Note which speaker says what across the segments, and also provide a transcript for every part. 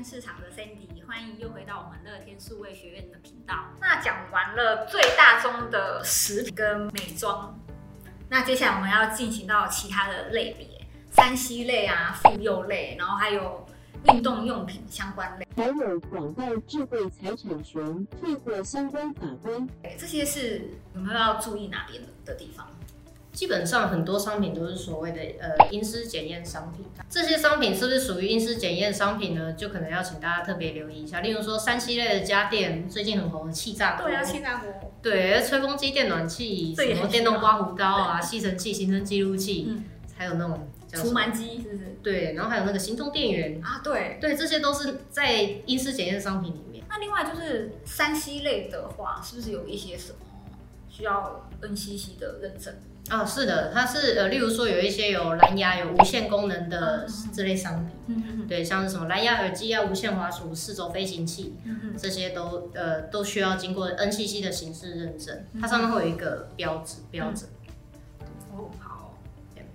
Speaker 1: 天市场的 Sandy，欢迎又回到我们乐天数位学院的频道。那讲完了最大宗的食品跟美妆，那接下来我们要进行到其他的类别三 C 类啊、妇幼类，然后还有运动用品相关类，
Speaker 2: 还有广告智慧财产权退货相关法规。
Speaker 1: 这些是有没有要注意哪边的地方？
Speaker 3: 基本上很多商品都是所谓的呃阴湿检验商品，这些商品是不是属于阴湿检验商品呢？就可能要请大家特别留意一下。例如说三 C 类的家电，最近很红的气炸锅，
Speaker 1: 对啊，气炸锅，
Speaker 3: 对，吹风机、电暖器，什么电动刮胡刀啊、吸尘器、行车记录器，嗯、还有那种
Speaker 1: 除螨机，是不是？
Speaker 3: 对，然后还有那个行动电源。
Speaker 1: 啊，对，
Speaker 3: 对，这些都是在阴湿检验商品里面。
Speaker 1: 那另外就是三 C 类的话，是不是有一些什么需要 NCC 的认证？
Speaker 3: 啊、哦，是的，它是呃，例如说有一些有蓝牙、有无线功能的这类商品，嗯嗯对，像是什么蓝牙耳机啊、无线滑鼠、四轴飞行器，这些都呃都需要经过 NCC 的形式认证，它上面会有一个标志标准。
Speaker 1: 哦，好。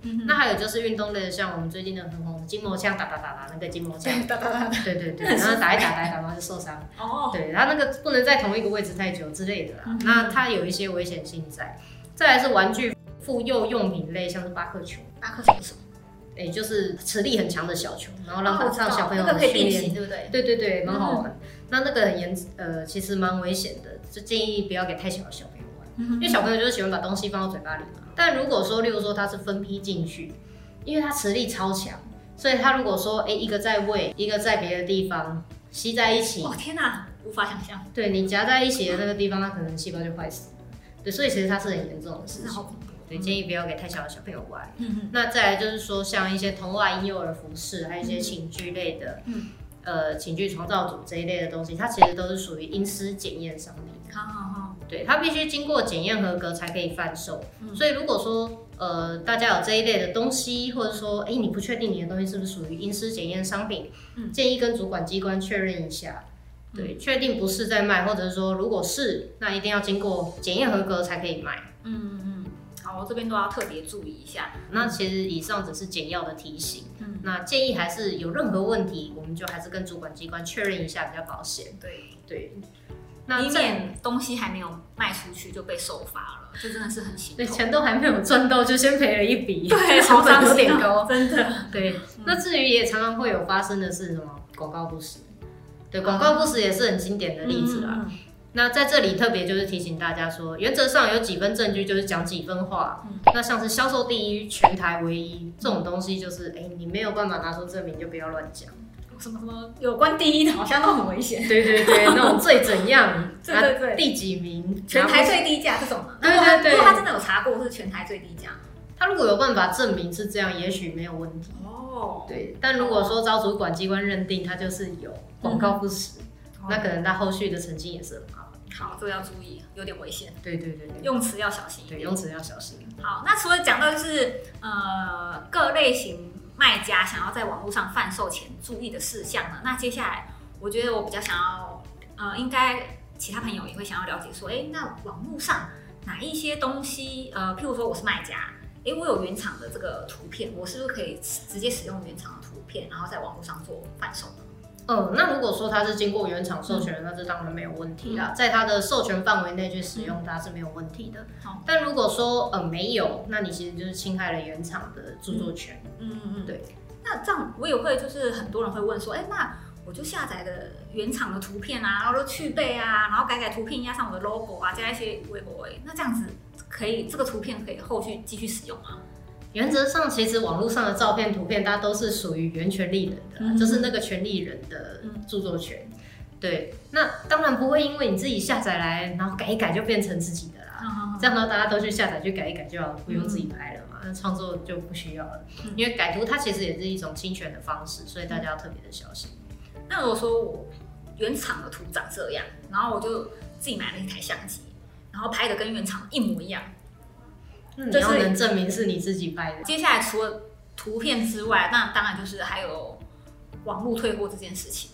Speaker 3: 嗯、那还有就是运动类的，像我们最近的很红的筋膜枪，打打打打那个筋膜枪，打打打，对对对，然后打一打打一打，然后就受伤。哦。对，然后那个不能在同一个位置太久之类的啦，嗯、那它有一些危险性在。再来是玩具。妇幼用品类，像是巴克球，
Speaker 1: 巴克球是什么？
Speaker 3: 哎、欸，就是磁力很强的小球，然后让让小朋友
Speaker 1: 可以变形，对不对？
Speaker 3: 对对对，蛮好玩。嗯、那那个很严，呃，其实蛮危险的，就建议不要给太小的小朋友玩，嗯、因为小朋友就是喜欢把东西放到嘴巴里嘛。但如果说，例如说它是分批进去，因为它磁力超强，所以它如果说，哎、欸，一个在胃，一个在别的地方吸在一起，
Speaker 1: 哇，天哪，无法想象。
Speaker 3: 对，你夹在一起的那个地方，它可能细胞就坏死了。对，所以其实它是很严重的事情。对，建议不要给太小的小朋友玩。嗯哼那再来就是说，像一些童话婴幼儿服饰，还有一些寝具类的，嗯，呃，寝具创造组这一类的东西，它其实都是属于阴湿检验商品。好好好。对，它必须经过检验合格才可以贩售。嗯、所以如果说呃大家有这一类的东西，或者说哎、欸、你不确定你的东西是不是属于阴湿检验商品，嗯、建议跟主管机关确认一下。对，确定不是在卖，或者是说如果是，那一定要经过检验合格才可以卖。嗯嗯。好，这边都要特别注意一下。那其实以上只是简要的提醒。嗯，那建议还是有任何问题，我们就还是跟主管机关确认一下比较保险。对对，那以免东西还没有卖出去就被受罚了，这真的是很心痛。对，钱都还没有赚到就先赔了一笔，对，成本有点高，真的。对，那至于也常常会有发生的是什么？广告不实。对，广告不实也是很经典的例子啦。那在这里特别就是提醒大家说，原则上有几分证据就是讲几分话。嗯、那像是销售第一、全台唯一这种东西，就是哎、欸，你没有办法拿出证明，就不要乱讲。
Speaker 1: 什么什么有关第一的，好像都很危险。
Speaker 3: 对对对，那种最怎样？
Speaker 1: 对对对，
Speaker 3: 第几名？
Speaker 1: 全台最低价这种。对对对，如果他真的有查过是全台最低价，
Speaker 3: 他如果有办法证明是这样，也许没有问题。哦。对，但如果说招主管机关认定他就是有广告不实，嗯、那可能他后续的成绩也是很好。
Speaker 1: 好，这个要注意，有点危险。
Speaker 3: 对对对，对，
Speaker 1: 用词要小心。
Speaker 3: 对，用词要小心。
Speaker 1: 好，那除了讲到就是呃各类型卖家想要在网络上贩售前注意的事项呢，那接下来我觉得我比较想要呃，应该其他朋友也会想要了解说，哎，那网络上哪一些东西呃，譬如说我是卖家，哎，我有原厂的这个图片，我是不是可以直接使用原厂的图片，然后在网络上做贩售呢？
Speaker 3: 嗯，那如果说它是经过原厂授权那这当然没有问题啦，嗯、在它的授权范围内去使用它是没有问题的。好、嗯，但如果说呃没有，那你其实就是侵害了原厂的著作权。嗯嗯嗯，对。
Speaker 1: 那这样我也会就是很多人会问说，哎、欸，那我就下载的原厂的图片啊，然后都去背啊，然后改改图片，压上我的 logo 啊，加一些微博，那这样子可以，这个图片可以后续继续使用吗？
Speaker 3: 原则上，其实网络上的照片、图片，它都是属于原权利人的，嗯、就是那个权利人的著作权。嗯、对，那当然不会因为你自己下载来，然后改一改就变成自己的啦。嗯、这样的话，大家都去下载去改一改就好，不用自己拍了嘛，那创、嗯、作就不需要了。嗯、因为改图它其实也是一种侵权的方式，所以大家要特别的小心。
Speaker 1: 那如果说我原厂的图长这样，然后我就自己买了一台相机，然后拍的跟原厂一模一样。
Speaker 3: 你要能证明是你自己拍的。
Speaker 1: 接下来除了图片之外，那当然就是还有网络退货这件事情。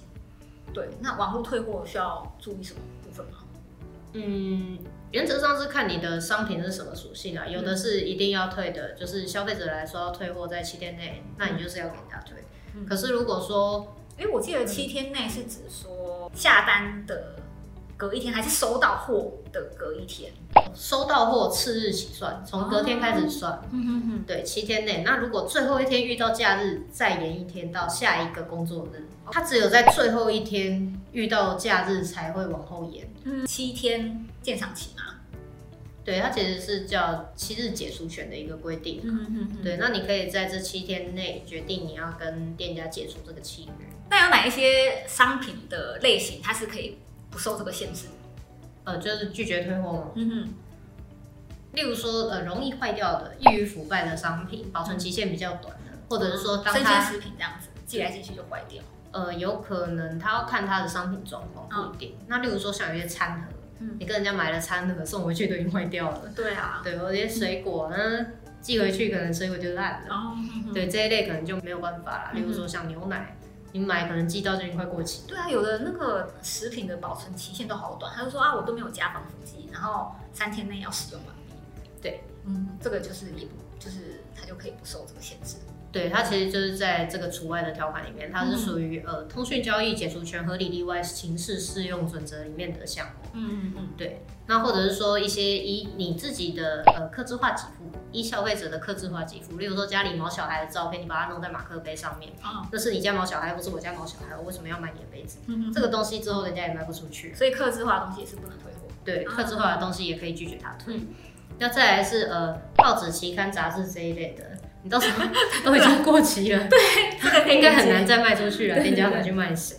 Speaker 1: 对，那网络退货需要注意什么部分吗？
Speaker 3: 嗯，原则上是看你的商品是什么属性啊。有的是一定要退的，就是消费者来说要退货在七天内，那你就是要给人家退。嗯、可是如果说，
Speaker 1: 哎，我记得七天内是指说下单的隔一天，还是收到货的隔一天？
Speaker 3: 收到货次日起算，从隔天开始算。嗯哼哼，对，七天内。那如果最后一天遇到假日，再延一天到下一个工作日。它只有在最后一天遇到假日才会往后延。
Speaker 1: 嗯，七天鉴赏期嘛？
Speaker 3: 对，它其实是叫七日解除权的一个规定。嗯嗯嗯。对，那你可以在这七天内决定你要跟店家解除这个契约。
Speaker 1: 那有哪一些商品的类型它是可以不受这个限制？
Speaker 3: 呃，就是拒绝退货吗？嗯哼。例如说，呃，容易坏掉的、易于腐败的商品，保存期限比较短的，或者是说当它，
Speaker 1: 生鲜食品这样子寄来寄去就坏掉。
Speaker 3: 呃，有可能他要看他的商品状况，不一定。哦、那例如说，像有些餐盒，嗯、你跟人家买了餐盒送回去都已经坏掉了。
Speaker 1: 对啊。
Speaker 3: 对，有些水果呢，嗯、寄回去可能水果就烂了。哦、对，这一类可能就没有办法了。例如说像牛奶。你买可能寄到就已经快过期。
Speaker 1: 对啊，有的那个食品的保存期限都好短，他就说啊，我都没有加防腐剂，然后三天内要使用完毕。对，嗯，这个就是也不就是他就可以不受这个限制。
Speaker 3: 对，它其实就是在这个除外的条款里面，它是属于、嗯、呃通讯交易解除权合理例外情事适用准则里面的项目。嗯嗯嗯，对。那或者是说一些以你自己的呃客制化给付，依消费者的客制化给付，例如说家里毛小孩的照片，你把它弄在马克杯上面，那是你家毛小孩，不是我家毛小孩，我为什么要买你的杯子？这个东西之后人家也卖不出去，
Speaker 1: 所以客制化的东西也是不能退货。
Speaker 3: 对，客制化的东西也可以拒绝他退。那、嗯、再来是呃报纸、期刊、杂志这一类的，你到时候都已经过期了，
Speaker 1: 对，
Speaker 3: 这个应该很难再卖出去了，店家拿去卖谁？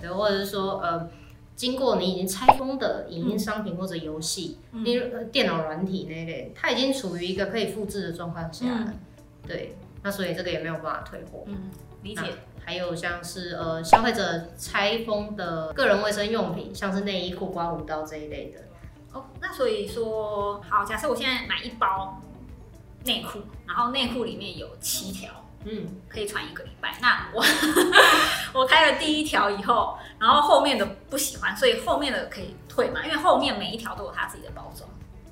Speaker 3: 对，或者是说呃。经过你已经拆封的影音商品或者游戏，例如、嗯、电脑软体那类，它已经处于一个可以复制的状况下了。嗯、对，那所以这个也没有办法退货。
Speaker 1: 嗯，理解。
Speaker 3: 还有像是呃消费者拆封的个人卫生用品，像是内衣裤、刮胡刀这一类的。
Speaker 1: 哦，那所以说，好，假设我现在买一包内裤，然后内裤里面有七条。嗯，可以穿一个礼拜。那我 我开了第一条以后，然后后面的不喜欢，所以后面的可以退嘛？因为后面每一条都有它自己的包装。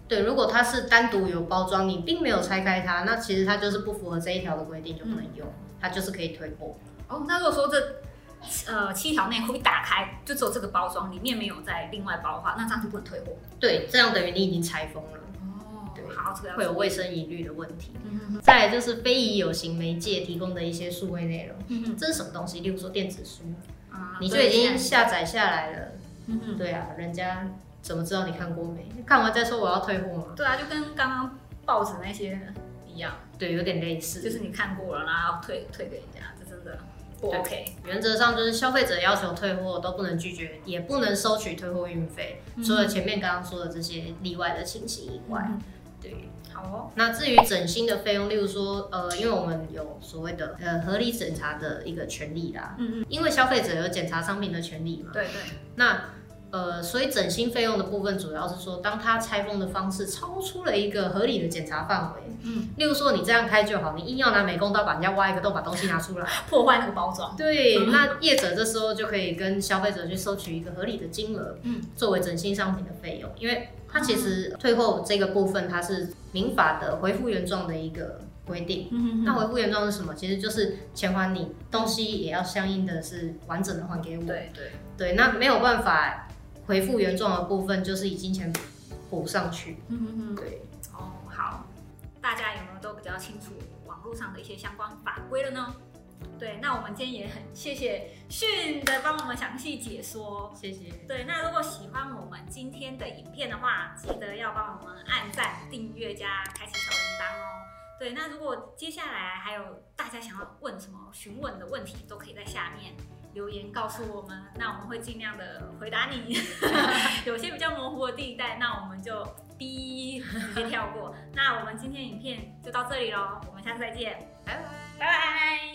Speaker 3: 对，如果它是单独有包装，你并没有拆开它，那其实它就是不符合这一条的规定，就不能用，嗯、它就是可以退货。
Speaker 1: 哦，那如果说这呃七条内裤一打开就只有这个包装，里面没有再另外包的话，那这样就不能退货。
Speaker 3: 对，这样等于你已经拆封了。
Speaker 1: 好，
Speaker 3: 会有卫生疑虑的问题。嗯、再来就是非遗有形媒介提供的一些数位内容，嗯、这是什么东西？例如说电子书，啊、你就已经下载下来了。对啊，人家怎么知道你看过没？看完再说我要退货吗？
Speaker 1: 对啊，就跟刚刚报纸那些一样。
Speaker 3: 对，有点类似，
Speaker 1: 就是你看过了，然后退退给人家，这真的不 OK。
Speaker 3: 原则上就是消费者要求退货都不能拒绝，也不能收取退货运费，嗯、除了前面刚刚说的这些例外的情形以外。嗯对，好哦。那至于整新的费用，例如说，呃，因为我们有所谓的呃合理审查的一个权利啦，嗯嗯，因为消费者有检查商品的权利嘛，
Speaker 1: 对对。
Speaker 3: 那呃，所以整新费用的部分，主要是说，当它拆封的方式超出了一个合理的检查范围，嗯，例如说你这样开就好，你硬要拿美工刀把人家挖一个洞，把东西拿出来，
Speaker 1: 破坏那个包装，
Speaker 3: 对，嗯、那业者这时候就可以跟消费者去收取一个合理的金额，嗯，作为整新商品的费用，因为。它其实退后这个部分，它是民法的恢复原状的一个规定。嗯、那回复原状是什么？其实就是钱还你，东西也要相应的是完整的还给我。对对对，那没有办法恢复原状的部分，就是以金钱补上去。嗯嗯嗯，对。
Speaker 1: 哦，好，大家有没有都比较清楚网络上的一些相关法规了呢？对，那我们今天也很谢谢迅的帮我们详细解说，
Speaker 3: 谢谢。
Speaker 1: 对，那如果喜欢我们今天的影片的话，记得要帮我们按赞、订阅加开启小铃铛哦。对，那如果接下来还有大家想要问什么询问的问题，都可以在下面留言告诉我们，那我们会尽量的回答你。有些比较模糊的地带，那我们就逼直接跳过。那我们今天影片就到这里喽，我们下次再见，拜拜，拜拜。